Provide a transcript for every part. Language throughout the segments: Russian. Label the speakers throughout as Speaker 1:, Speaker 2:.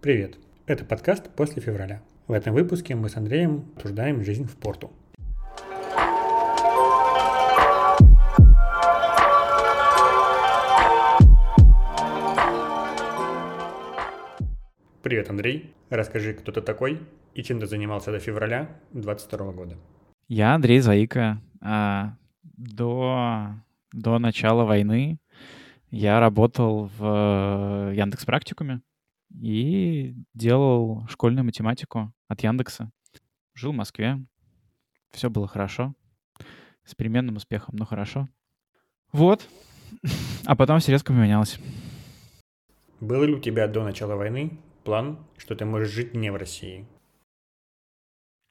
Speaker 1: Привет! Это подкаст «После февраля». В этом выпуске мы с Андреем обсуждаем жизнь в порту. Привет, Андрей. Расскажи, кто ты такой и чем ты занимался до февраля 2022 года.
Speaker 2: Я Андрей Заика. А, до, до начала войны я работал в Яндекс Практикуме и делал школьную математику от Яндекса. Жил в Москве. Все было хорошо. С переменным успехом, но хорошо. Вот. А потом все резко поменялось.
Speaker 1: Был ли у тебя до начала войны план, что ты можешь жить не в России?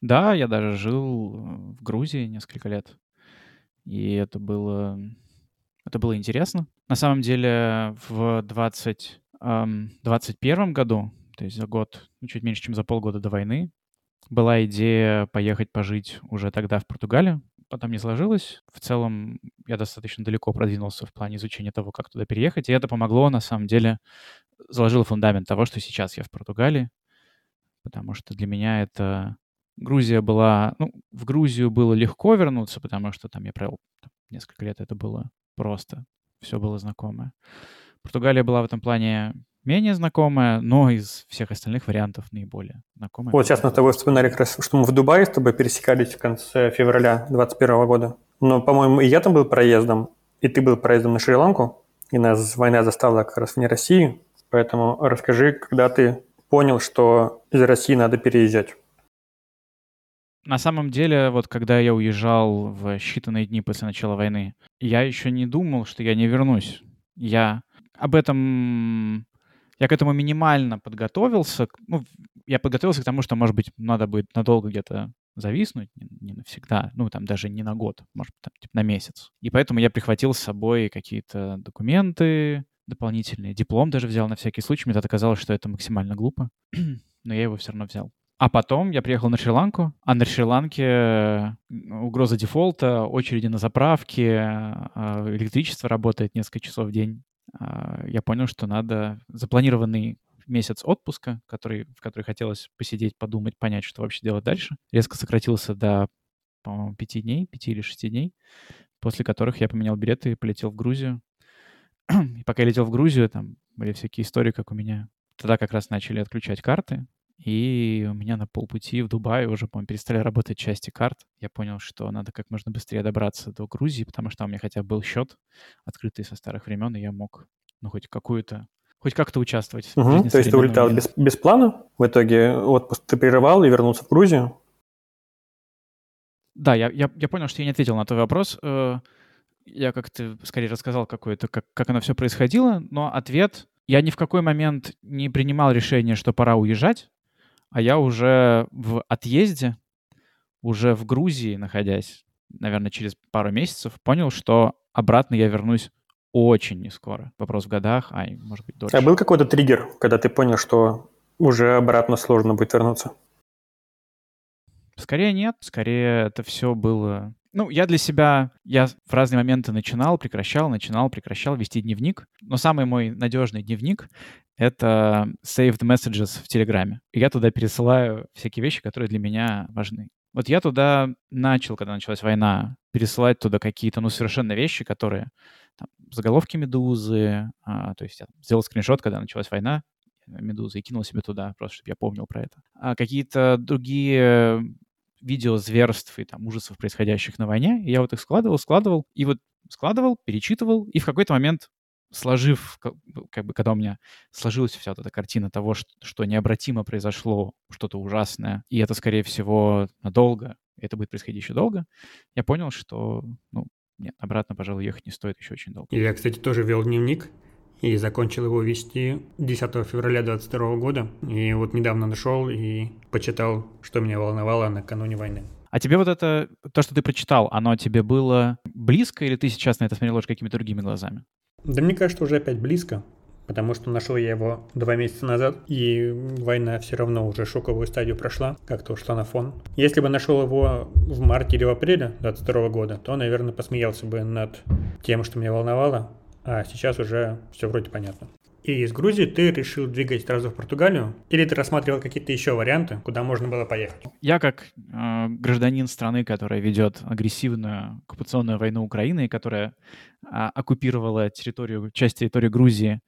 Speaker 2: Да, я даже жил в Грузии несколько лет. И это было, это было интересно. На самом деле в 20, эм, 21 году, то есть за год, ну, чуть меньше, чем за полгода до войны, была идея поехать пожить уже тогда в Португалию. Потом не сложилось. В целом я достаточно далеко продвинулся в плане изучения того, как туда переехать. И это помогло, на самом деле, заложило фундамент того, что сейчас я в Португалии. Потому что для меня это... Грузия была... Ну, в Грузию было легко вернуться, потому что там я провел несколько лет, это было просто все было знакомое. Португалия была в этом плане менее знакомая, но из всех остальных вариантов наиболее знакомая.
Speaker 1: Вот сейчас мы с тобой вспоминали как раз, что мы в Дубае с тобой пересекались в конце февраля 2021 года. Но, по-моему, и я там был проездом, и ты был проездом на Шри-Ланку, и нас война застала как раз вне России. Поэтому расскажи, когда ты понял, что из России надо переезжать.
Speaker 2: На самом деле, вот когда я уезжал в считанные дни после начала войны, я еще не думал, что я не вернусь. Я об этом... Я к этому минимально подготовился. Ну, я подготовился к тому, что, может быть, надо будет надолго где-то зависнуть, не, не навсегда, ну, там, даже не на год, может, там, типа, на месяц. И поэтому я прихватил с собой какие-то документы дополнительные, диплом даже взял на всякий случай. Мне тогда казалось, что это максимально глупо, но я его все равно взял. А потом я приехал на Шри-Ланку, а на Шри-Ланке угроза дефолта, очереди на заправке, а, электричество работает несколько часов в день. А, я понял, что надо запланированный месяц отпуска, который, в который хотелось посидеть, подумать, понять, что вообще делать дальше, резко сократился до, по-моему, пяти дней, пяти или шести дней, после которых я поменял билеты и полетел в Грузию. и пока я летел в Грузию, там были всякие истории, как у меня. Тогда как раз начали отключать карты, и у меня на полпути в Дубае уже, по-моему, перестали работать части карт. Я понял, что надо как можно быстрее добраться до Грузии, потому что у меня хотя бы был счет, открытый со старых времен, и я мог, ну, хоть какую-то хоть как-то участвовать.
Speaker 1: Угу, в жизни то есть ты улетал без, без плана? В итоге отпуск ты прерывал и вернулся в Грузию?
Speaker 2: Да, я, я, я понял, что я не ответил на твой вопрос. Э, я как-то скорее рассказал какое-то, как, как оно все происходило, но ответ... Я ни в какой момент не принимал решение, что пора уезжать а я уже в отъезде, уже в Грузии находясь, наверное, через пару месяцев, понял, что обратно я вернусь очень не скоро. Вопрос в годах, а может быть дольше.
Speaker 1: А был какой-то триггер, когда ты понял, что уже обратно сложно будет вернуться?
Speaker 2: Скорее нет, скорее это все было ну, я для себя, я в разные моменты начинал, прекращал, начинал, прекращал вести дневник. Но самый мой надежный дневник — это saved messages в Телеграме. Я туда пересылаю всякие вещи, которые для меня важны. Вот я туда начал, когда началась война, пересылать туда какие-то, ну, совершенно вещи, которые там, заголовки «Медузы», а, то есть я сделал скриншот, когда началась война, «Медузы», и кинул себе туда, просто чтобы я помнил про это. А какие-то другие видео зверств и там ужасов, происходящих на войне. Я вот их складывал, складывал, и вот складывал, перечитывал, и в какой-то момент сложив, как бы, когда у меня сложилась вся вот эта картина того, что, что необратимо произошло что-то ужасное, и это, скорее всего, надолго, это будет происходить еще долго, я понял, что, ну, нет, обратно, пожалуй, ехать не стоит еще очень долго.
Speaker 1: Я, кстати, тоже вел дневник, и закончил его вести 10 февраля 2022 года. И вот недавно нашел и почитал, что меня волновало накануне войны.
Speaker 2: А тебе вот это, то, что ты прочитал, оно тебе было близко, или ты сейчас на это смотрел уже какими-то другими глазами?
Speaker 1: Да мне кажется, уже опять близко, потому что нашел я его два месяца назад, и война все равно уже шоковую стадию прошла, как-то ушла на фон. Если бы нашел его в марте или в апреле 2022 года, то, наверное, посмеялся бы над тем, что меня волновало, а сейчас уже все вроде понятно. И из Грузии ты решил двигать сразу в Португалию? Или ты рассматривал какие-то еще варианты, куда можно было поехать?
Speaker 2: Я как э, гражданин страны, которая ведет агрессивную оккупационную войну Украины, и которая э, оккупировала территорию, часть территории Грузии,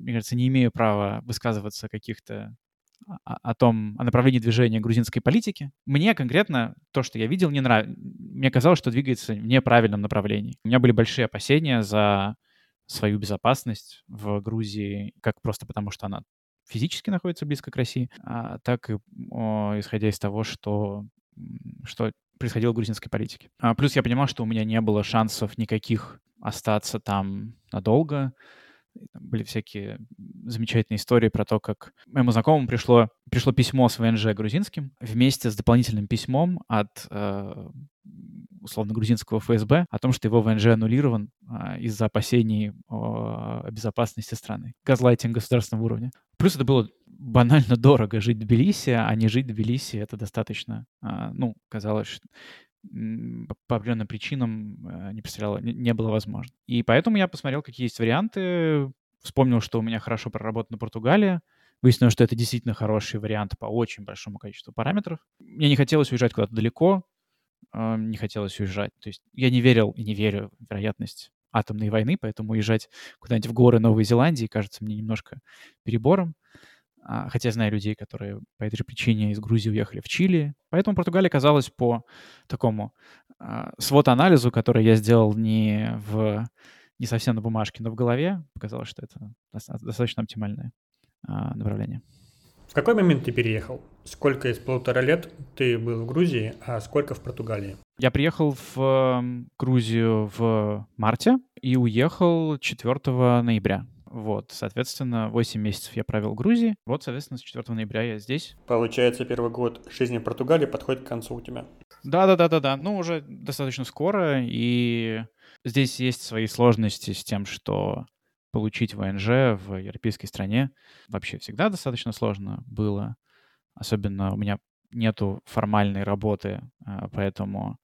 Speaker 2: мне кажется, не имею права высказываться каких-то о том, о направлении движения грузинской политики. Мне конкретно то, что я видел, не нравится. Мне казалось, что двигается в неправильном направлении. У меня были большие опасения за свою безопасность в Грузии, как просто потому, что она физически находится близко к России, а так и о, исходя из того, что, что происходило в грузинской политике. А плюс я понимал, что у меня не было шансов никаких остаться там надолго. Были всякие замечательные истории про то, как моему знакомому пришло, пришло письмо с ВНЖ грузинским вместе с дополнительным письмом от э, условно грузинского ФСБ о том, что его ВНЖ аннулирован а, из-за опасений о безопасности страны. Газлайтинг государственного уровня. Плюс это было банально дорого жить в Тбилиси, а не жить в Тбилиси это достаточно, а, ну, казалось, по определенным причинам а, не представляло, не было возможно. И поэтому я посмотрел, какие есть варианты, вспомнил, что у меня хорошо проработана Португалия, выяснилось, что это действительно хороший вариант по очень большому количеству параметров. Мне не хотелось уезжать куда-то далеко, не хотелось уезжать. То есть я не верил и не верю в вероятность атомной войны, поэтому уезжать куда-нибудь в горы Новой Зеландии кажется мне немножко перебором. А, хотя я знаю людей, которые по этой же причине из Грузии уехали в Чили. Поэтому Португалия казалась по такому а, свод-анализу, который я сделал не в не совсем на бумажке, но в голове, показалось, что это достаточно оптимальное а, направление.
Speaker 1: В какой момент ты переехал? Сколько из полутора лет ты был в Грузии, а сколько в Португалии?
Speaker 2: Я приехал в Грузию в марте и уехал 4 ноября. Вот, соответственно, 8 месяцев я провел в Грузии. Вот, соответственно, с 4 ноября я здесь.
Speaker 1: Получается, первый год жизни в Португалии подходит к концу у тебя.
Speaker 2: Да-да-да-да-да. Ну, уже достаточно скоро. И здесь есть свои сложности с тем, что получить ВНЖ в европейской стране вообще всегда достаточно сложно было. Особенно у меня нету формальной работы, а, поэтому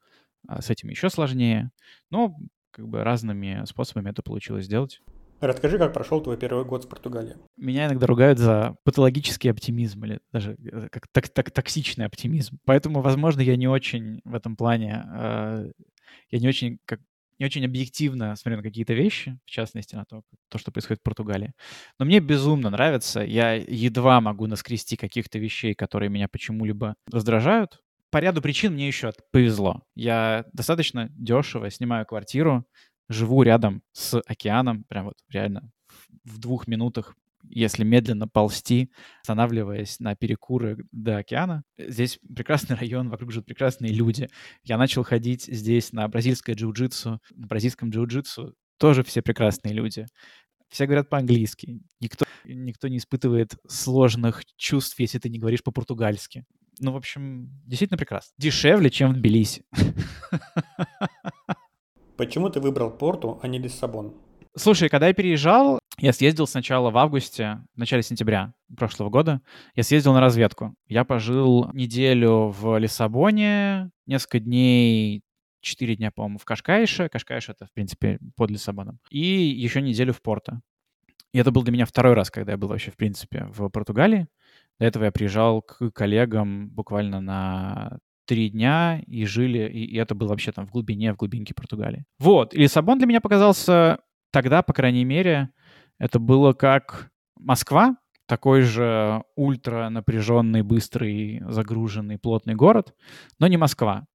Speaker 2: а, с этим еще сложнее. Но как бы разными способами это получилось сделать.
Speaker 1: Расскажи, как прошел твой первый год в Португалии.
Speaker 2: Меня иногда ругают за патологический оптимизм или даже э, как так, так, токсичный оптимизм. Поэтому, возможно, я не очень в этом плане, э, я не очень как не очень объективно смотрю на какие-то вещи, в частности на то, то, что происходит в Португалии. Но мне безумно нравится. Я едва могу наскрести каких-то вещей, которые меня почему-либо раздражают. По ряду причин мне еще повезло. Я достаточно дешево снимаю квартиру, живу рядом с океаном, прям вот реально в двух минутах если медленно ползти, останавливаясь на перекуры до океана. Здесь прекрасный район, вокруг живут прекрасные люди. Я начал ходить здесь на бразильское джиу-джитсу. На бразильском джиу-джитсу тоже все прекрасные люди. Все говорят по-английски. Никто, никто не испытывает сложных чувств, если ты не говоришь по-португальски. Ну, в общем, действительно прекрасно. Дешевле, чем в Тбилиси.
Speaker 1: Почему ты выбрал Порту, а не Лиссабон?
Speaker 2: Слушай, когда я переезжал, я съездил сначала в августе, в начале сентября прошлого года. Я съездил на разведку. Я пожил неделю в Лиссабоне, несколько дней, четыре дня, по-моему, в Кашкайше. Кашкайш — это, в принципе, под Лиссабоном. И еще неделю в Порто. И это был для меня второй раз, когда я был вообще, в принципе, в Португалии. До этого я приезжал к коллегам буквально на три дня и жили, и, и это было вообще там в глубине, в глубинке Португалии. Вот, и Лиссабон для меня показался тогда, по крайней мере, это было как Москва, такой же ультра напряженный, быстрый, загруженный, плотный город, но не Москва.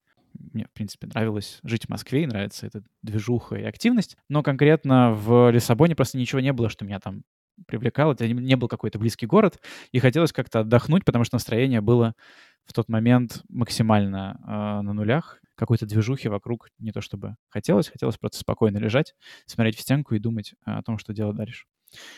Speaker 2: Мне, в принципе, нравилось жить в Москве, и нравится эта движуха и активность. Но конкретно в Лиссабоне просто ничего не было, что меня там привлекало. Это не был какой-то близкий город, и хотелось как-то отдохнуть, потому что настроение было в тот момент максимально э, на нулях какой-то движухи вокруг не то чтобы хотелось, хотелось просто спокойно лежать, смотреть в стенку и думать о том, что делать дальше.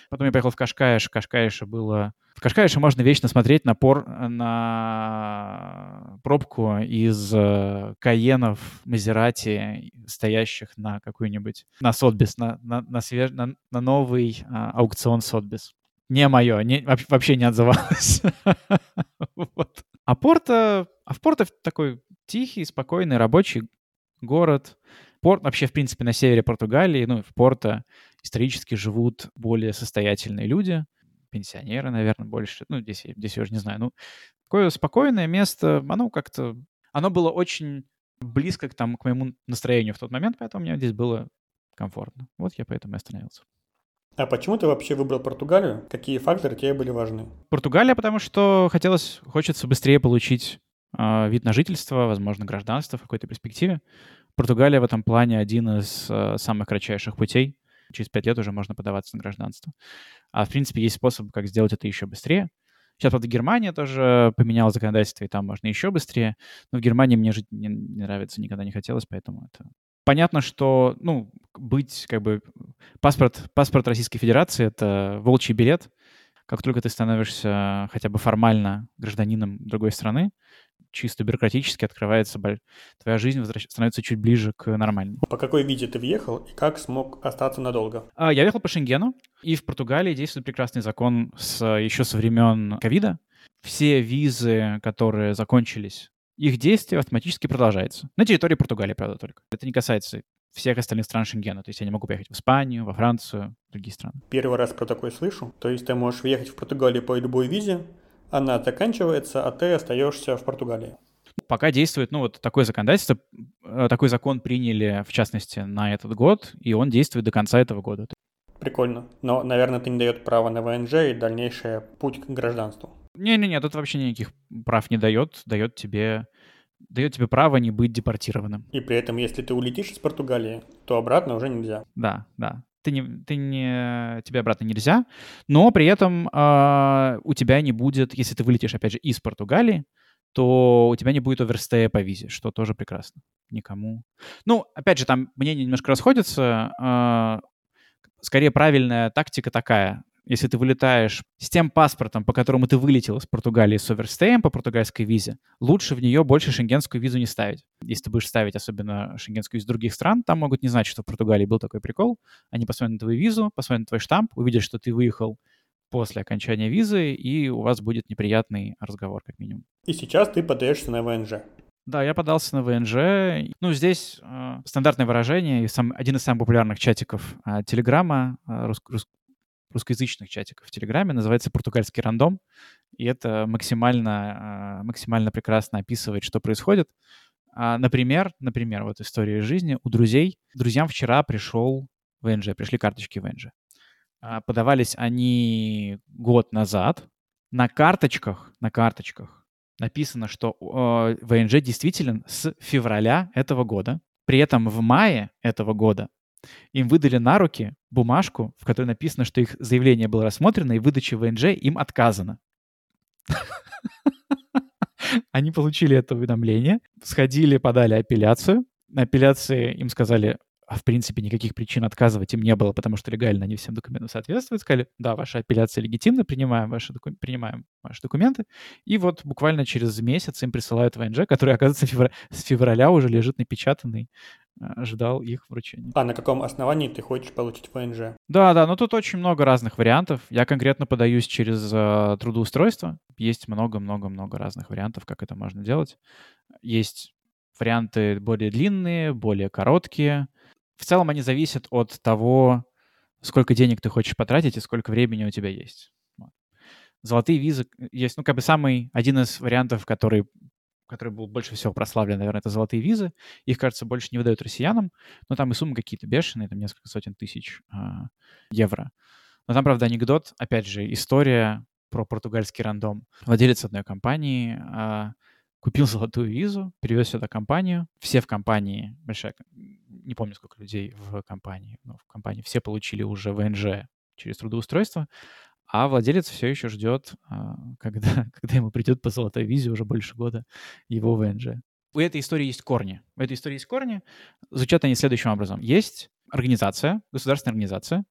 Speaker 2: Потом я поехал в Кашкаеш. Кашкаеше было... В Кашкаеше можно вечно смотреть на, пор... на пробку из э, Каенов, Мазерати, стоящих на какой-нибудь... На Сотбис, на, на, на, свеж... на, на новый а, аукцион Сотбис. Не мое, не, вообще не отзывалось. А Порто... А в Порто такой тихий, спокойный, рабочий город. Порт, вообще, в принципе, на севере Португалии, ну, в Порто исторически живут более состоятельные люди. пенсионеры, наверное, больше. Ну, здесь, здесь я уже не знаю. Ну, такое спокойное место, оно как-то... Оно было очень близко к, там, к моему настроению в тот момент, поэтому мне здесь было комфортно. Вот я поэтому и остановился.
Speaker 1: А почему ты вообще выбрал Португалию? Какие факторы тебе были важны?
Speaker 2: Португалия, потому что хотелось, хочется быстрее получить вид на жительство, возможно, гражданство в какой-то перспективе. Португалия в этом плане один из э, самых кратчайших путей. Через пять лет уже можно подаваться на гражданство. А, в принципе, есть способ, как сделать это еще быстрее. Сейчас, правда, Германия тоже поменяла законодательство, и там можно еще быстрее. Но в Германии мне жить не, не нравится, никогда не хотелось, поэтому это... Понятно, что, ну, быть, как бы, паспорт, паспорт Российской Федерации — это волчий билет. Как только ты становишься хотя бы формально гражданином другой страны, чисто бюрократически открывается, твоя жизнь становится чуть ближе к нормальной.
Speaker 1: По какой визе ты въехал и как смог остаться надолго?
Speaker 2: А, я въехал по Шенгену, и в Португалии действует прекрасный закон с, еще со времен ковида. Все визы, которые закончились, их действие автоматически продолжается. На территории Португалии, правда, только. Это не касается всех остальных стран Шенгена. То есть я не могу поехать в Испанию, во Францию, другие страны.
Speaker 1: Первый раз про такое слышу. То есть ты можешь въехать в Португалию по любой визе, она заканчивается, а ты остаешься в Португалии.
Speaker 2: Пока действует, ну, вот такое законодательство, э, такой закон приняли, в частности, на этот год, и он действует до конца этого года.
Speaker 1: Прикольно. Но, наверное, это не дает права на ВНЖ и дальнейший путь к гражданству.
Speaker 2: Не-не-не, тут вообще никаких прав не дает. Дает тебе, дает тебе право не быть депортированным.
Speaker 1: И при этом, если ты улетишь из Португалии, то обратно уже нельзя.
Speaker 2: Да, да ты не, ты не, тебе обратно нельзя, но при этом э, у тебя не будет, если ты вылетишь, опять же, из Португалии, то у тебя не будет оверстея по визе, что тоже прекрасно. Никому. Ну, опять же, там мнения немножко расходятся. Э, скорее, правильная тактика такая если ты вылетаешь с тем паспортом, по которому ты вылетел из Португалии с оверстеем по португальской визе, лучше в нее больше шенгенскую визу не ставить. Если ты будешь ставить особенно шенгенскую из других стран, там могут не знать, что в Португалии был такой прикол. Они посмотрят на твою визу, посмотрят на твой штамп, увидят, что ты выехал после окончания визы, и у вас будет неприятный разговор, как минимум.
Speaker 1: И сейчас ты подаешься на ВНЖ.
Speaker 2: Да, я подался на ВНЖ. Ну, здесь э, стандартное выражение, и сам, один из самых популярных чатиков э, Телеграма, э, рус, рус, русскоязычных чатиков в Телеграме, называется «Португальский рандом», и это максимально, а, максимально прекрасно описывает, что происходит. А, например, например, вот история жизни у друзей. Друзьям вчера пришел ВНЖ, пришли карточки ВНЖ. А, подавались они год назад. На карточках, на карточках написано, что ВНЖ действителен с февраля этого года. При этом в мае этого года им выдали на руки бумажку, в которой написано, что их заявление было рассмотрено, и выдача ВНЖ им отказано. Они получили это уведомление, сходили, подали апелляцию. На апелляции им сказали, а в принципе никаких причин отказывать им не было, потому что легально они всем документам соответствуют. Сказали, да, ваша апелляция легитимна, принимаем ваши, доку... принимаем ваши документы. И вот буквально через месяц им присылают ВНЖ, который, оказывается, февр... с февраля уже лежит напечатанный, ждал их вручения.
Speaker 1: А на каком основании ты хочешь получить ВНЖ?
Speaker 2: Да, да, но тут очень много разных вариантов. Я конкретно подаюсь через э, трудоустройство. Есть много-много-много разных вариантов, как это можно делать. Есть варианты более длинные, более короткие в целом они зависят от того, сколько денег ты хочешь потратить и сколько времени у тебя есть. Золотые визы есть, ну, как бы самый, один из вариантов, который, который был больше всего прославлен, наверное, это золотые визы. Их, кажется, больше не выдают россиянам, но там и суммы какие-то бешеные, там несколько сотен тысяч а, евро. Но там, правда, анекдот, опять же, история про португальский рандом. Владелец одной компании а, купил золотую визу, перевез сюда компанию. Все в компании, большая не помню, сколько людей в компании, но в компании все получили уже ВНЖ через трудоустройство, а владелец все еще ждет, а, когда, когда ему придет по золотой визе уже больше года его ВНЖ. У этой истории есть корни. У этой истории есть корни. Звучат они следующим образом. Есть организация, государственная организация,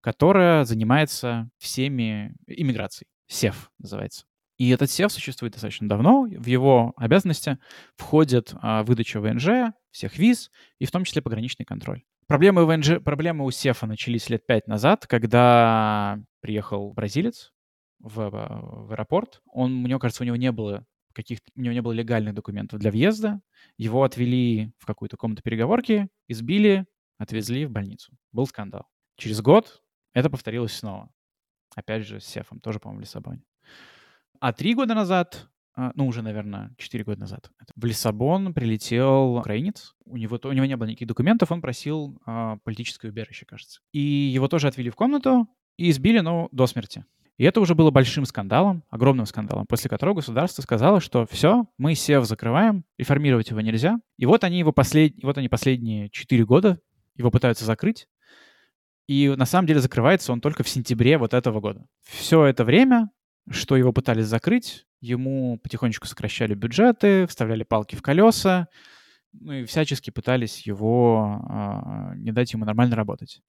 Speaker 2: которая занимается всеми иммиграцией. СЕФ называется. И этот СЕФ существует достаточно давно. В его обязанности входит а, выдача ВНЖ, всех виз и в том числе пограничный контроль. Проблемы, ВНЖ, проблемы у СЕФа начались лет пять назад, когда приехал бразилец в, в аэропорт. Он, мне кажется, у него не было каких у него не было легальных документов для въезда. Его отвели в какую-то комнату переговорки, избили, отвезли в больницу. Был скандал. Через год это повторилось снова. Опять же, с Сефом, тоже, по-моему, в Лиссабоне. А три года назад, ну, уже, наверное, четыре года назад, в Лиссабон прилетел украинец. У него, у него не было никаких документов, он просил а, политическое убежище, кажется. И его тоже отвели в комнату и избили, ну, до смерти. И это уже было большим скандалом, огромным скандалом, после которого государство сказало, что все, мы СЕВ закрываем, реформировать его нельзя. И вот они его послед... вот они последние четыре года его пытаются закрыть. И на самом деле закрывается он только в сентябре вот этого года. Все это время, что его пытались закрыть, ему потихонечку сокращали бюджеты, вставляли палки в колеса, ну и всячески пытались его э, не дать ему нормально работать.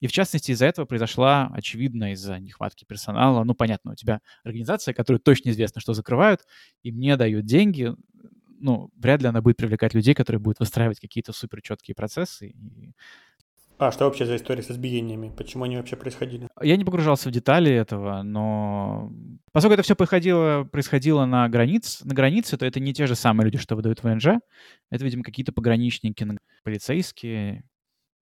Speaker 2: И в частности из-за этого произошла, очевидно, из-за нехватки персонала, ну понятно, у тебя организация, которую точно известно, что закрывают, и мне дают деньги, ну, вряд ли она будет привлекать людей, которые будут выстраивать какие-то супер четкие процессы. И...
Speaker 1: А что вообще за история с избиениями? Почему они вообще происходили?
Speaker 2: Я не погружался в детали этого, но поскольку это все происходило, происходило на, границ, на границе, то это не те же самые люди, что выдают ВНЖ. Это, видимо, какие-то пограничники, полицейские,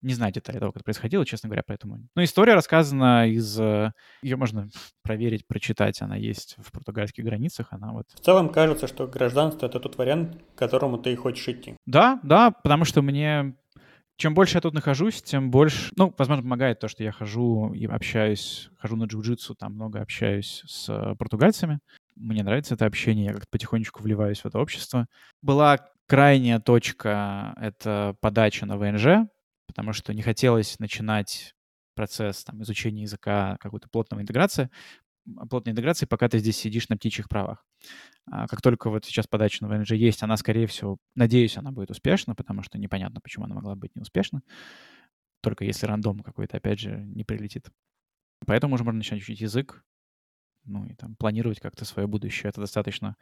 Speaker 2: не знаю детали того, как это происходило, честно говоря, поэтому... Но история рассказана из... Э, Ее можно проверить, прочитать. Она есть в португальских границах. Она вот...
Speaker 1: В целом кажется, что гражданство — это тот вариант, к которому ты хочешь идти.
Speaker 2: Да, да, потому что мне... Чем больше я тут нахожусь, тем больше... Ну, возможно, помогает то, что я хожу и общаюсь, хожу на джиу-джитсу, там много общаюсь с португальцами. Мне нравится это общение, я как-то потихонечку вливаюсь в это общество. Была крайняя точка — это подача на ВНЖ, потому что не хотелось начинать процесс там, изучения языка, какой-то плотного интеграции, плотной интеграции, пока ты здесь сидишь на птичьих правах. А как только вот сейчас подача на ВНЖ есть, она, скорее всего, надеюсь, она будет успешна, потому что непонятно, почему она могла быть неуспешна, только если рандом какой-то, опять же, не прилетит. Поэтому уже можно начать учить язык, ну и там планировать как-то свое будущее. Это достаточно,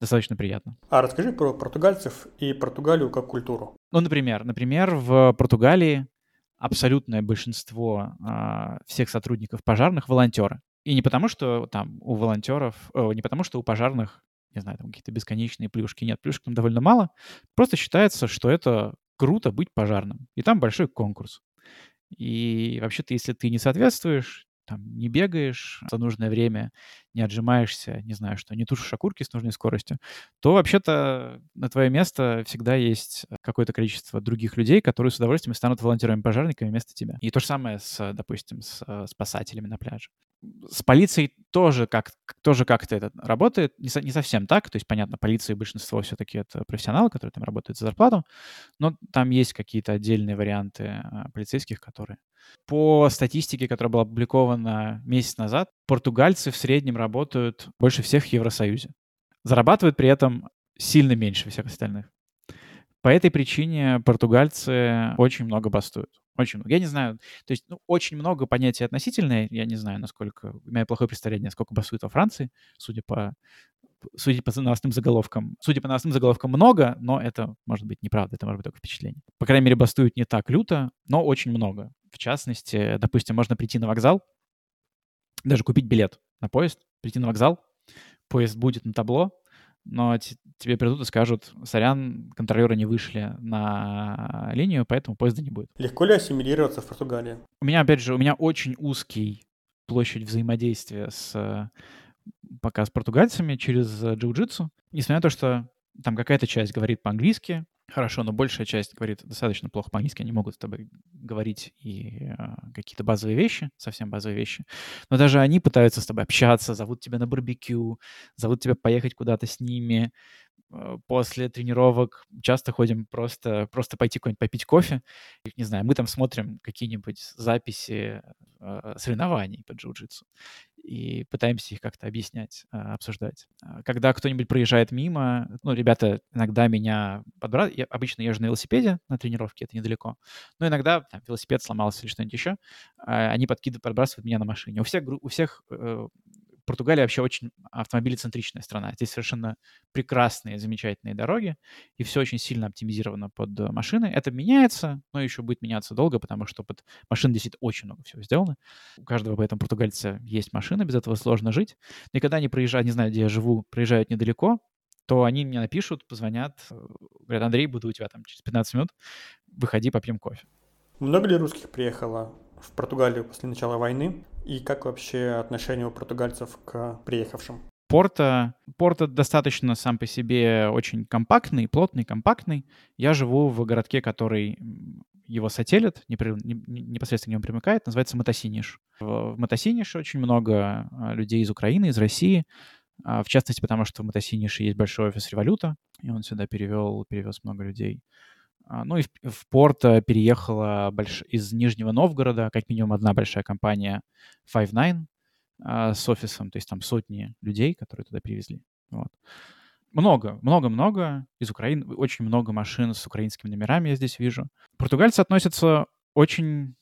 Speaker 2: достаточно приятно.
Speaker 1: А расскажи про португальцев и Португалию как культуру.
Speaker 2: Ну, например, например, в Португалии абсолютное большинство а, всех сотрудников пожарных волонтеры. И не потому, что там у волонтеров, о, не потому, что у пожарных, не знаю, там какие-то бесконечные плюшки. Нет, плюшек там довольно мало. Просто считается, что это круто быть пожарным. И там большой конкурс. И вообще-то, если ты не соответствуешь, там не бегаешь за нужное время, не отжимаешься, не знаю что, не тушишь окурки с нужной скоростью, то вообще-то на твое место всегда есть какое-то количество других людей, которые с удовольствием станут волонтерами-пожарниками вместо тебя. И то же самое с, допустим, с э, спасателями на пляже. С полицией тоже, как, тоже как-то это работает. Не, не совсем так. То есть, понятно, полиция и большинство все-таки это профессионалы, которые там работают за зарплату. Но там есть какие-то отдельные варианты а, полицейских, которые... По статистике, которая была опубликована месяц назад, португальцы в среднем работают больше всех в Евросоюзе. Зарабатывают при этом сильно меньше всех остальных. По этой причине португальцы очень много бастуют. Очень много. Я не знаю, то есть ну, очень много понятий относительное. Я не знаю, насколько... У меня плохое представление, сколько бастует во Франции, судя по судя по новостным заголовкам. Судя по новостным заголовкам много, но это может быть неправда, это может быть только впечатление. По крайней мере, бастуют не так люто, но очень много. В частности, допустим, можно прийти на вокзал, даже купить билет на поезд, прийти на вокзал, поезд будет на табло, но тебе придут и скажут, сорян, контролеры не вышли на линию, поэтому поезда не будет.
Speaker 1: Легко ли ассимилироваться в Португалии?
Speaker 2: У меня, опять же, у меня очень узкий площадь взаимодействия с пока с португальцами через джиу-джитсу. Несмотря на то, что там какая-то часть говорит по-английски, хорошо, но большая часть говорит достаточно плохо по-английски, они могут с тобой говорить и э, какие-то базовые вещи, совсем базовые вещи, но даже они пытаются с тобой общаться, зовут тебя на барбекю, зовут тебя поехать куда-то с ними, после тренировок часто ходим просто, просто пойти куда-нибудь попить кофе. Не знаю, мы там смотрим какие-нибудь записи э, соревнований по джиу-джитсу и пытаемся их как-то объяснять, а, обсуждать. А, когда кто-нибудь проезжает мимо, ну, ребята иногда меня подбирают, я обычно езжу на велосипеде на тренировке, это недалеко, но иногда там, велосипед сломался или что-нибудь еще, а, они подкидывают, подбрасывают меня на машине. У всех, у всех э, Португалия вообще очень автомобилецентричная страна. Здесь совершенно прекрасные, замечательные дороги, и все очень сильно оптимизировано под э, машины. Это меняется, но еще будет меняться долго, потому что под машин действительно очень много всего сделано. У каждого поэтому португальца есть машина, без этого сложно жить. И когда они проезжают, не знаю, где я живу, проезжают недалеко, то они мне напишут, позвонят, э, говорят, Андрей, буду у тебя там через 15 минут, выходи, попьем кофе.
Speaker 1: Много ли русских приехало в Португалию после начала войны? И как вообще отношение у португальцев к приехавшим?
Speaker 2: Порта, Порта достаточно сам по себе очень компактный, плотный, компактный. Я живу в городке, который его сателлит, непосредственно к нему примыкает, называется Матасиниш. В Матасинише очень много а, людей из Украины, из России, а, в частности, потому что в Матасинише есть большой офис революта, и он сюда перевел, перевез много людей. А, ну и в, в Порто переехала больш... из Нижнего Новгорода как минимум одна большая компания Five Nine, а, с офисом, то есть там сотни людей, которые туда привезли. Вот. Много, много-много из Украины, очень много машин с украинскими номерами я здесь вижу. Португальцы относятся очень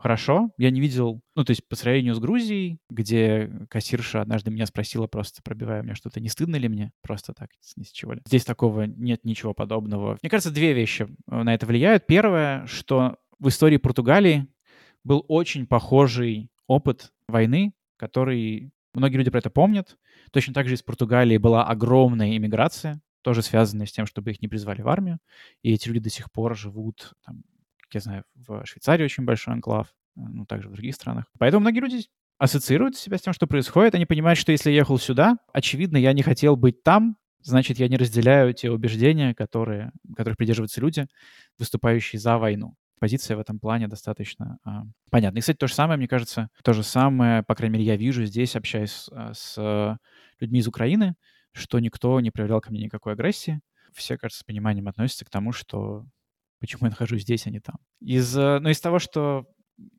Speaker 2: хорошо. Я не видел, ну, то есть по сравнению с Грузией, где кассирша однажды меня спросила, просто пробивая мне что-то, не стыдно ли мне? Просто так, ни с чего ли. Здесь такого нет ничего подобного. Мне кажется, две вещи э, на это влияют. Первое, что в истории Португалии был очень похожий опыт войны который многие люди про это помнят. Точно так же из Португалии была огромная иммиграция, тоже связанная с тем, чтобы их не призвали в армию. И эти люди до сих пор живут, там, как я знаю, в Швейцарии очень большой анклав, э, ну, также в других странах. Поэтому многие люди ассоциируют себя с тем, что происходит. Они понимают, что если я ехал сюда, очевидно, я не хотел быть там, значит, я не разделяю те убеждения, которые, которых придерживаются люди, выступающие за войну позиция в этом плане достаточно а, понятна. И, кстати, то же самое, мне кажется, то же самое, по крайней мере, я вижу здесь, общаясь а, с людьми из Украины, что никто не проявлял ко мне никакой агрессии. Все, кажется, с пониманием относятся к тому, что почему я нахожусь здесь, а не там. Из, ну, из того, что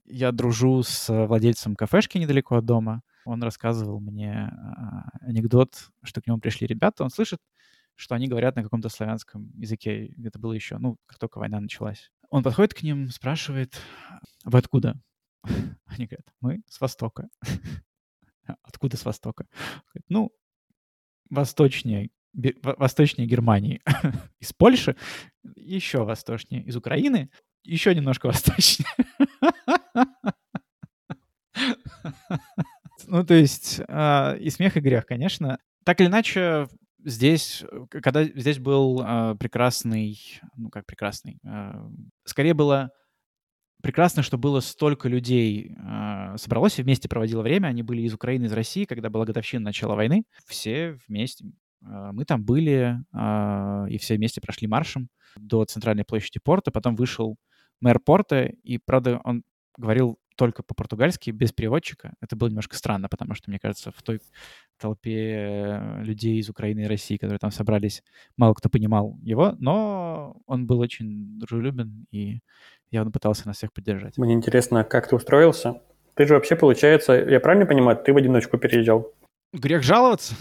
Speaker 2: я дружу с владельцем кафешки недалеко от дома, он рассказывал мне а, анекдот, что к нему пришли ребята, он слышит, что они говорят на каком-то славянском языке. Это было еще, ну, как только война началась. Он подходит к ним, спрашивает, вы откуда? Они говорят, мы с Востока. Откуда с Востока? Ну, восточнее, восточнее Германии. Из Польши, еще восточнее. Из Украины, еще немножко восточнее. Ну, то есть э, и смех, и грех, конечно. Так или иначе, здесь, когда здесь был э, прекрасный, ну как прекрасный, э, скорее было прекрасно, что было столько людей собралось и вместе проводило время. Они были из Украины, из России, когда была годовщина начала войны. Все вместе. Э, мы там были, э, и все вместе прошли маршем до центральной площади порта. Потом вышел мэр порта, и, правда, он говорил только по-португальски, без переводчика. Это было немножко странно, потому что, мне кажется, в той толпе э, людей из Украины и России, которые там собрались, мало кто понимал его, но он был очень дружелюбен и явно пытался нас всех поддержать.
Speaker 1: Мне интересно, как ты устроился? Ты же вообще, получается, я правильно понимаю, ты в одиночку переезжал?
Speaker 2: Грех жаловаться.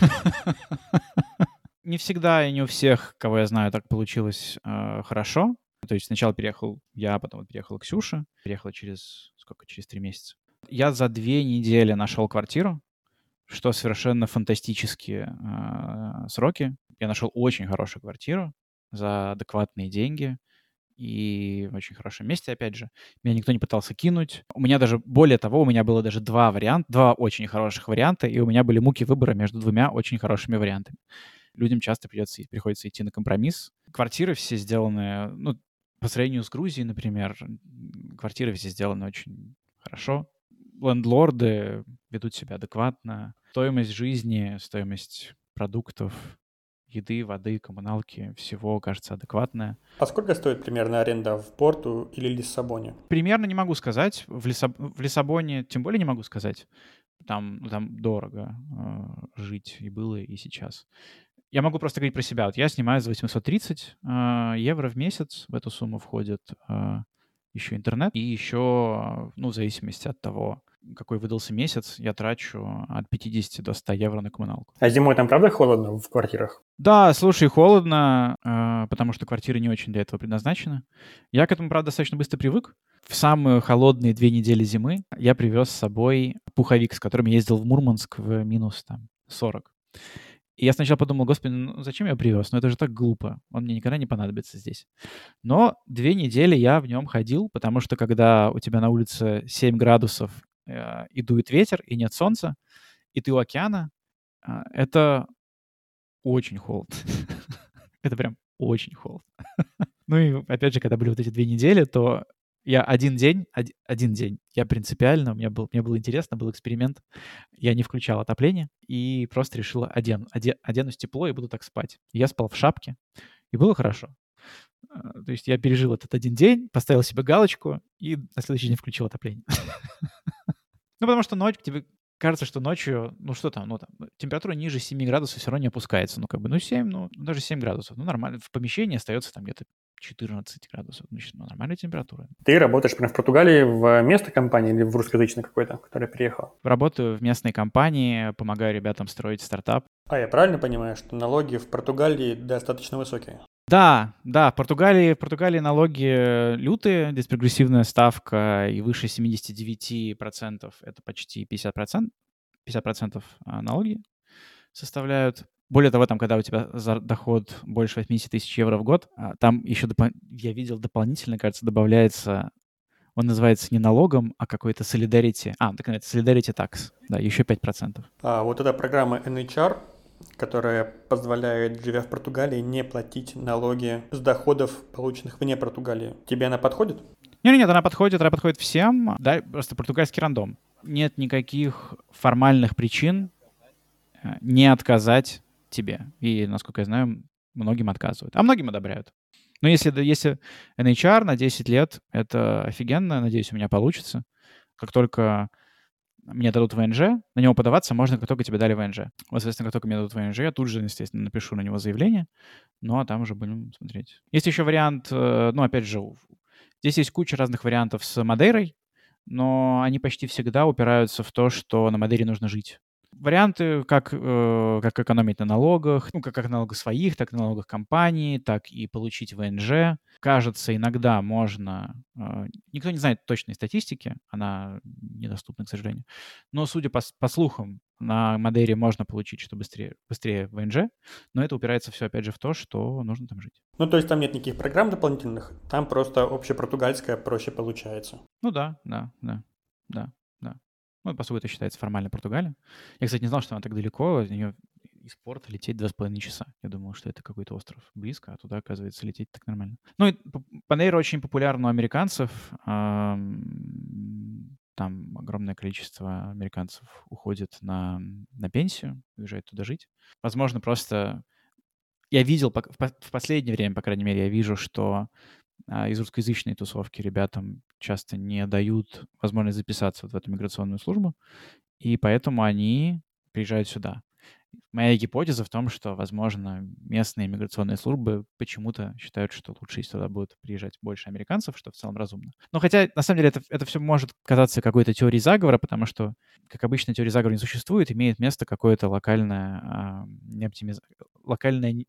Speaker 2: Не всегда и не у всех, кого я знаю, так получилось э, хорошо. То есть сначала переехал я, потом переехала Ксюша. Переехала через сколько? Через три месяца. Я за две недели нашел квартиру, что совершенно фантастические э, сроки. Я нашел очень хорошую квартиру за адекватные деньги и в очень хорошем месте, опять же. Меня никто не пытался кинуть. У меня даже, более того, у меня было даже два варианта, два очень хороших варианта, и у меня были муки выбора между двумя очень хорошими вариантами. Людям часто придется, приходится идти на компромисс. Квартиры все сделаны, ну, по сравнению с Грузией, например, квартиры все сделаны очень хорошо. Лендлорды ведут себя адекватно. Стоимость жизни, стоимость продуктов, еды, воды, коммуналки, всего, кажется, адекватная.
Speaker 1: А сколько стоит примерно аренда в Порту или Лиссабоне?
Speaker 2: Примерно не могу сказать. В, Лиссаб... в Лиссабоне тем более не могу сказать. Там, ну, там дорого э, жить и было, и сейчас. Я могу просто говорить про себя. Вот я снимаю за 830 э, евро в месяц. В эту сумму входит э, еще интернет. И еще, ну, в зависимости от того, какой выдался месяц, я трачу от 50 до 100 евро на коммуналку.
Speaker 1: А зимой там правда холодно в квартирах?
Speaker 2: Да, слушай, холодно, э, потому что квартиры не очень для этого предназначены. Я к этому, правда, достаточно быстро привык. В самые холодные две недели зимы я привез с собой пуховик, с которым я ездил в Мурманск в минус там 40. И я сначала подумал, господи, ну зачем я привез? Ну это же так глупо, он мне никогда не понадобится здесь. Но две недели я в нем ходил, потому что когда у тебя на улице 7 градусов и дует ветер, и нет солнца, и ты у океана, э, это очень холодно. это прям очень холодно. ну и опять же, когда были вот эти две недели, то Я один день, один, один день, я принципиально, у меня был, мне было интересно, был эксперимент. Я не включал отопление и просто решил оден, оден, оденусь тепло и буду так спать. Я спал в шапке, и было хорошо. А, то есть я пережил этот один день, поставил себе галочку и на следующий день включил отопление. Ну, потому что ночь, тебе кажется, что ночью, ну что там, ну там, температура ниже 7 градусов все равно не опускается. Ну, как бы, ну 7, ну даже 7 градусов. Ну, нормально. В помещении остается там где-то 14 градусов. Значит, ну, нормальная температура.
Speaker 1: Ты работаешь прямо в Португалии в местной компании или в русскоязычной какой-то, которая приехала?
Speaker 2: Работаю в местной компании, помогаю ребятам строить стартап.
Speaker 1: А я правильно понимаю, что налоги в Португалии достаточно высокие?
Speaker 2: Да, да, в Португалии, в Португалии налоги лютые, здесь прогрессивная ставка и выше 79%, это почти 50%, 50% а, налоги составляют. Более того, там, когда у тебя доход больше 80 тысяч евро в год, а, там еще, доп... я видел, дополнительно, кажется, добавляется, он называется не налогом, а какой-то solidarity. А, так это solidarity tax, да, еще 5%.
Speaker 1: А вот эта программа NHR, которая позволяет, живя в Португалии, не платить налоги с доходов, полученных вне Португалии. Тебе она подходит?
Speaker 2: Нет, нет, она подходит, она подходит всем. Да, просто португальский рандом. Нет никаких формальных причин э, не отказать тебе. И, насколько я знаю, многим отказывают. А многим одобряют. Но если, если NHR на 10 лет, это офигенно. Надеюсь, у меня получится. Как только мне дадут ВНЖ, на него подаваться можно, как только тебе дали ВНЖ. Вот, соответственно, как только мне дадут ВНЖ, я тут же, естественно, напишу на него заявление, ну, а там уже будем смотреть. Есть еще вариант, э, ну, опять же, здесь есть куча разных вариантов с Мадейрой, но они почти всегда упираются в то, что на Мадейре нужно жить. Варианты, как, э, как экономить на налогах, ну, как, как налогах своих, так и налогах компании, так и получить ВНЖ. Кажется, иногда можно... Э, никто не знает точной статистики, она недоступна, к сожалению. Но, судя по, по слухам, на Мадейре можно получить что быстрее, быстрее ВНЖ, но это упирается все, опять же, в то, что нужно там жить.
Speaker 1: Ну, то есть там нет никаких программ дополнительных, там просто общепортугальская проще получается.
Speaker 2: Ну да, да, да, да. Ну, по сути, это считается формально Португалия. Я, кстати, не знал, что она так далеко. От нее из порта лететь два с половиной часа. Я думал, что это какой-то остров близко, а туда, оказывается, лететь так нормально. Ну, и Панейра очень популярна у американцев. Там огромное количество американцев уходит на, на пенсию, уезжает туда жить. Возможно, просто... Я видел в последнее время, по крайней мере, я вижу, что а, из русскоязычной тусовки ребятам часто не дают возможность записаться вот в эту миграционную службу, и поэтому они приезжают сюда. Моя гипотеза в том, что, возможно, местные миграционные службы почему-то считают, что лучше, если туда будут приезжать больше американцев, что в целом разумно. Но хотя, на самом деле, это, это все может казаться какой-то теорией заговора, потому что, как обычно, теории заговора не существует, имеет место какое-то локальное, а, неоптимиз... локальная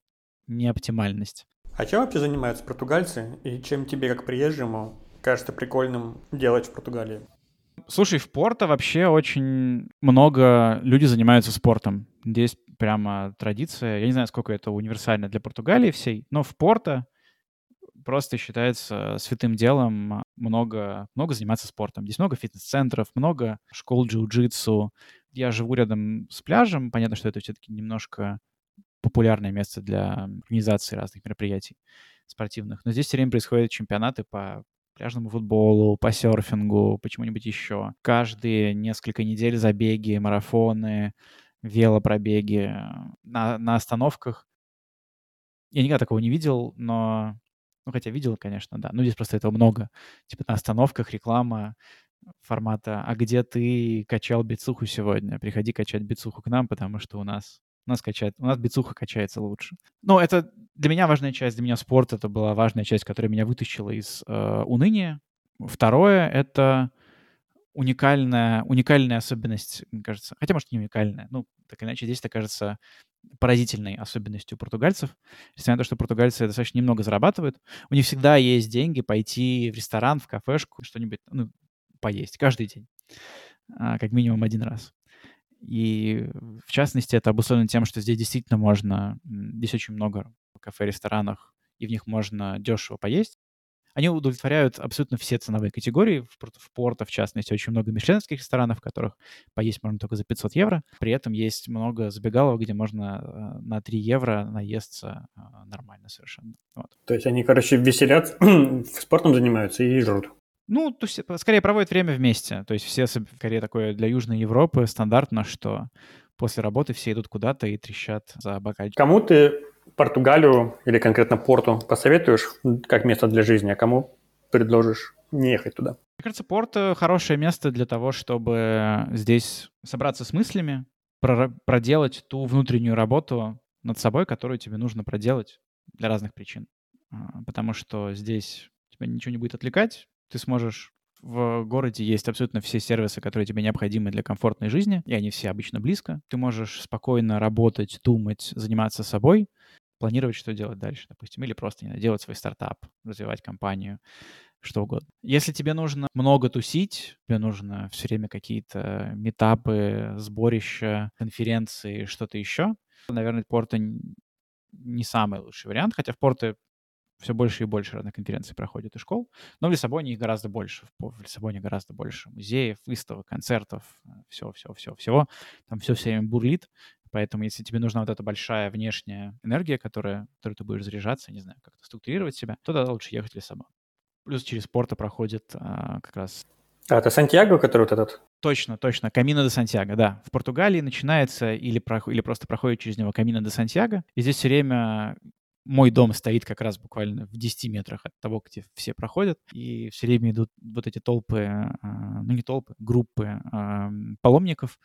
Speaker 2: неоптимальность.
Speaker 1: А чем вообще занимаются португальцы и чем тебе, как приезжему, кажется прикольным делать в Португалии?
Speaker 2: Слушай, в Порто вообще очень много людей занимаются спортом. Здесь прямо традиция. Я не знаю, сколько это универсально для Португалии всей, но в Порто просто считается святым делом много, много заниматься спортом. Здесь много фитнес-центров, много школ джиу-джитсу. Я живу рядом с пляжем. Понятно, что это все-таки немножко популярное место для организации разных мероприятий спортивных. Но здесь все время происходят чемпионаты по пляжному футболу, по серфингу, почему-нибудь еще. Каждые несколько недель забеги, марафоны, велопробеги на, на остановках. Я никогда такого не видел, но... Ну, хотя видел, конечно, да. Ну, здесь просто этого много. Типа на остановках реклама формата «А где ты качал бицуху сегодня? Приходи качать бицуху к нам, потому что у нас у нас качает, у нас бицуха качается лучше. Но это для меня важная часть, для меня спорт это была важная часть, которая меня вытащила из э, уныния. Второе — это уникальная, уникальная особенность, мне кажется, хотя, может, не уникальная, ну, так иначе здесь это кажется поразительной особенностью португальцев. Несмотря на то, что португальцы достаточно немного зарабатывают, у них всегда есть деньги пойти в ресторан, в кафешку, что-нибудь, ну, поесть каждый день, а, как минимум один раз. И в частности это обусловлено тем, что здесь действительно можно, здесь очень много кафе, ресторанах, и в них можно дешево поесть. Они удовлетворяют абсолютно все ценовые категории. В, в Порто, в частности, очень много мишленовских ресторанов, в которых поесть можно только за 500 евро. При этом есть много забегалов, где можно э, на 3 евро наесться э, нормально совершенно. Вот.
Speaker 1: То есть они, короче, веселят, спортом занимаются и жрут.
Speaker 2: Ну, то есть, скорее проводят время вместе. То есть все, скорее, такое для Южной Европы стандартно, что после работы все идут куда-то и трещат за бокальчик.
Speaker 1: Кому ты Португалию или конкретно Порту посоветуешь как место для жизни, а кому предложишь не ехать туда?
Speaker 2: Мне кажется, Порто — хорошее место для того, чтобы здесь собраться с мыслями, проделать ту внутреннюю работу над собой, которую тебе нужно проделать для разных причин. А, потому что здесь тебя ничего не будет отвлекать, ты сможешь в городе есть абсолютно все сервисы, которые тебе необходимы для комфортной жизни, и они все обычно близко. Ты можешь спокойно работать, думать, заниматься собой, планировать, что делать дальше, допустим, или просто не знаю, делать свой стартап, развивать компанию, что угодно. Если тебе нужно много тусить, тебе нужно все время какие-то метапы, сборища, конференции, что-то еще, наверное, Порто не самый лучший вариант, хотя в Порто все больше и больше разных конференций проходит и школ, но в Лиссабоне их гораздо больше. В Лиссабоне гораздо больше музеев, выставок, концертов, все, все, все, всего. Там все все время бурлит, поэтому если тебе нужна вот эта большая внешняя энергия, которая, которой ты будешь заряжаться, не знаю, как-то структурировать себя, то тогда лучше ехать в Лиссабон. Плюс через Порто проходит а, как раз...
Speaker 1: А, это Сантьяго, который вот этот?
Speaker 2: Точно, точно. Камино де Сантьяго, да. В Португалии начинается или, про, или просто проходит через него Камино де Сантьяго. И здесь все время мой дом стоит как раз буквально в 10 метрах от того, где все проходят, и все время идут вот эти толпы, а, ну не толпы, группы паломников,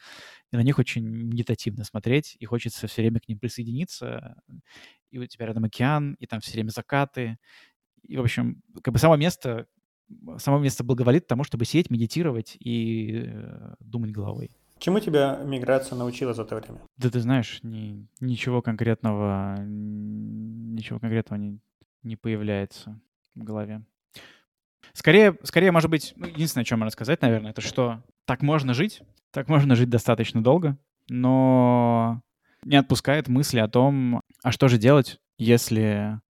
Speaker 2: и на них очень медитативно смотреть, и хочется все время к ним присоединиться, и у тебя рядом океан, и там все время закаты, и, в общем, как бы само место, само место благоволит тому, чтобы сидеть, медитировать и э, думать головой.
Speaker 1: Чему тебя миграция научила за это время?
Speaker 2: Да ты знаешь, ни, ничего конкретного, ничего конкретного не, не появляется в голове. Скорее, скорее, может быть, ну, единственное, о чем можно сказать, наверное, это что так можно жить, так можно жить достаточно долго, но не отпускает мысли о том, а что же делать, если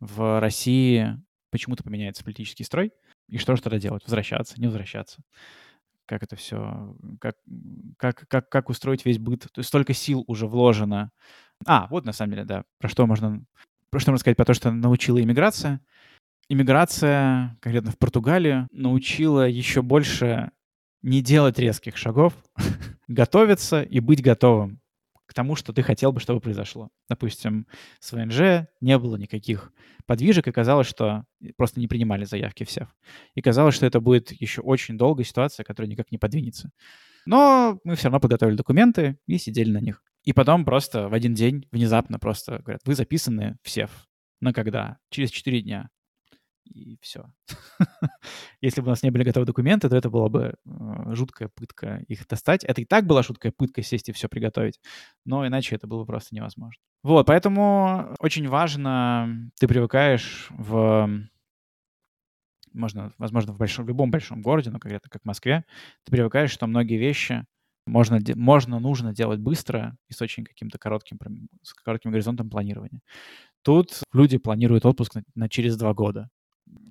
Speaker 2: в России почему-то поменяется политический строй, и что же тогда делать? Возвращаться, не возвращаться? Как это все, как, как, как, как устроить весь быт. То есть столько сил уже вложено. А, вот на самом деле, да, про что можно, про что можно сказать, про то, что научила иммиграция. Иммиграция, конкретно в Португалию, научила еще больше не делать резких шагов, готовиться и быть готовым к тому, что ты хотел бы, чтобы произошло. Допустим, с ВНЖ не было никаких подвижек, и казалось, что просто не принимали заявки всех. И казалось, что это будет еще очень долгая ситуация, которая никак не подвинется. Но мы все равно подготовили документы и сидели на них. И потом просто в один день внезапно просто говорят, вы записаны все. На когда? Через 4 дня и все. Если бы у нас не были готовы документы, то это была бы э, жуткая пытка их достать. Это и так была жуткая пытка сесть и все приготовить, но иначе это было просто невозможно. Вот, поэтому очень важно, ты привыкаешь в можно, возможно, в, большом, в любом большом городе, но конкретно как в Москве, ты привыкаешь, что многие вещи можно, можно, нужно делать быстро и с очень каким-то коротким, с коротким горизонтом планирования. Тут люди планируют отпуск на, на через два года.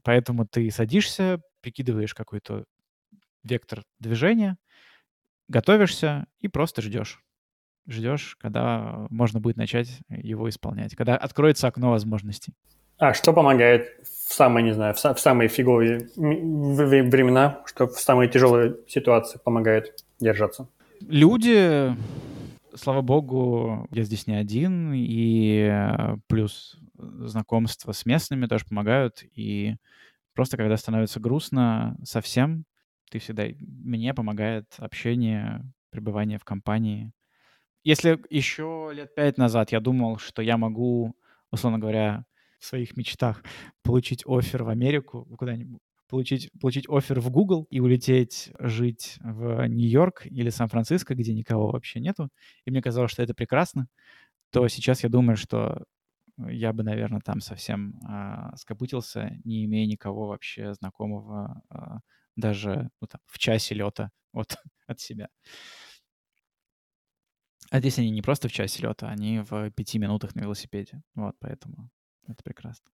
Speaker 2: Поэтому ты садишься, прикидываешь какой-то вектор движения, готовишься и просто ждешь. Ждешь, когда можно будет начать его исполнять, когда откроется окно возможностей.
Speaker 1: А что помогает в самые, не знаю, в, в самые фиговые времена, что в самые тяжелые ситуации помогает держаться?
Speaker 2: Люди, слава богу, я здесь не один, и э, плюс знакомства с местными тоже помогают. И просто когда становится грустно совсем, ты всегда... Мне помогает общение, пребывание в компании. Если еще лет пять назад я думал, что я могу, условно говоря, в своих мечтах получить офер в Америку, куда-нибудь, получить, получить офер в Google и улететь жить в Нью-Йорк или Сан-Франциско, где никого вообще нету, и мне казалось, что это прекрасно, то сейчас я думаю, что я бы, наверное, там совсем э, скопытился, не имея никого вообще знакомого э, даже ну, там, в часе лета от, от себя. А здесь они не просто в часе лета, они в пяти минутах на велосипеде. Вот, поэтому это прекрасно.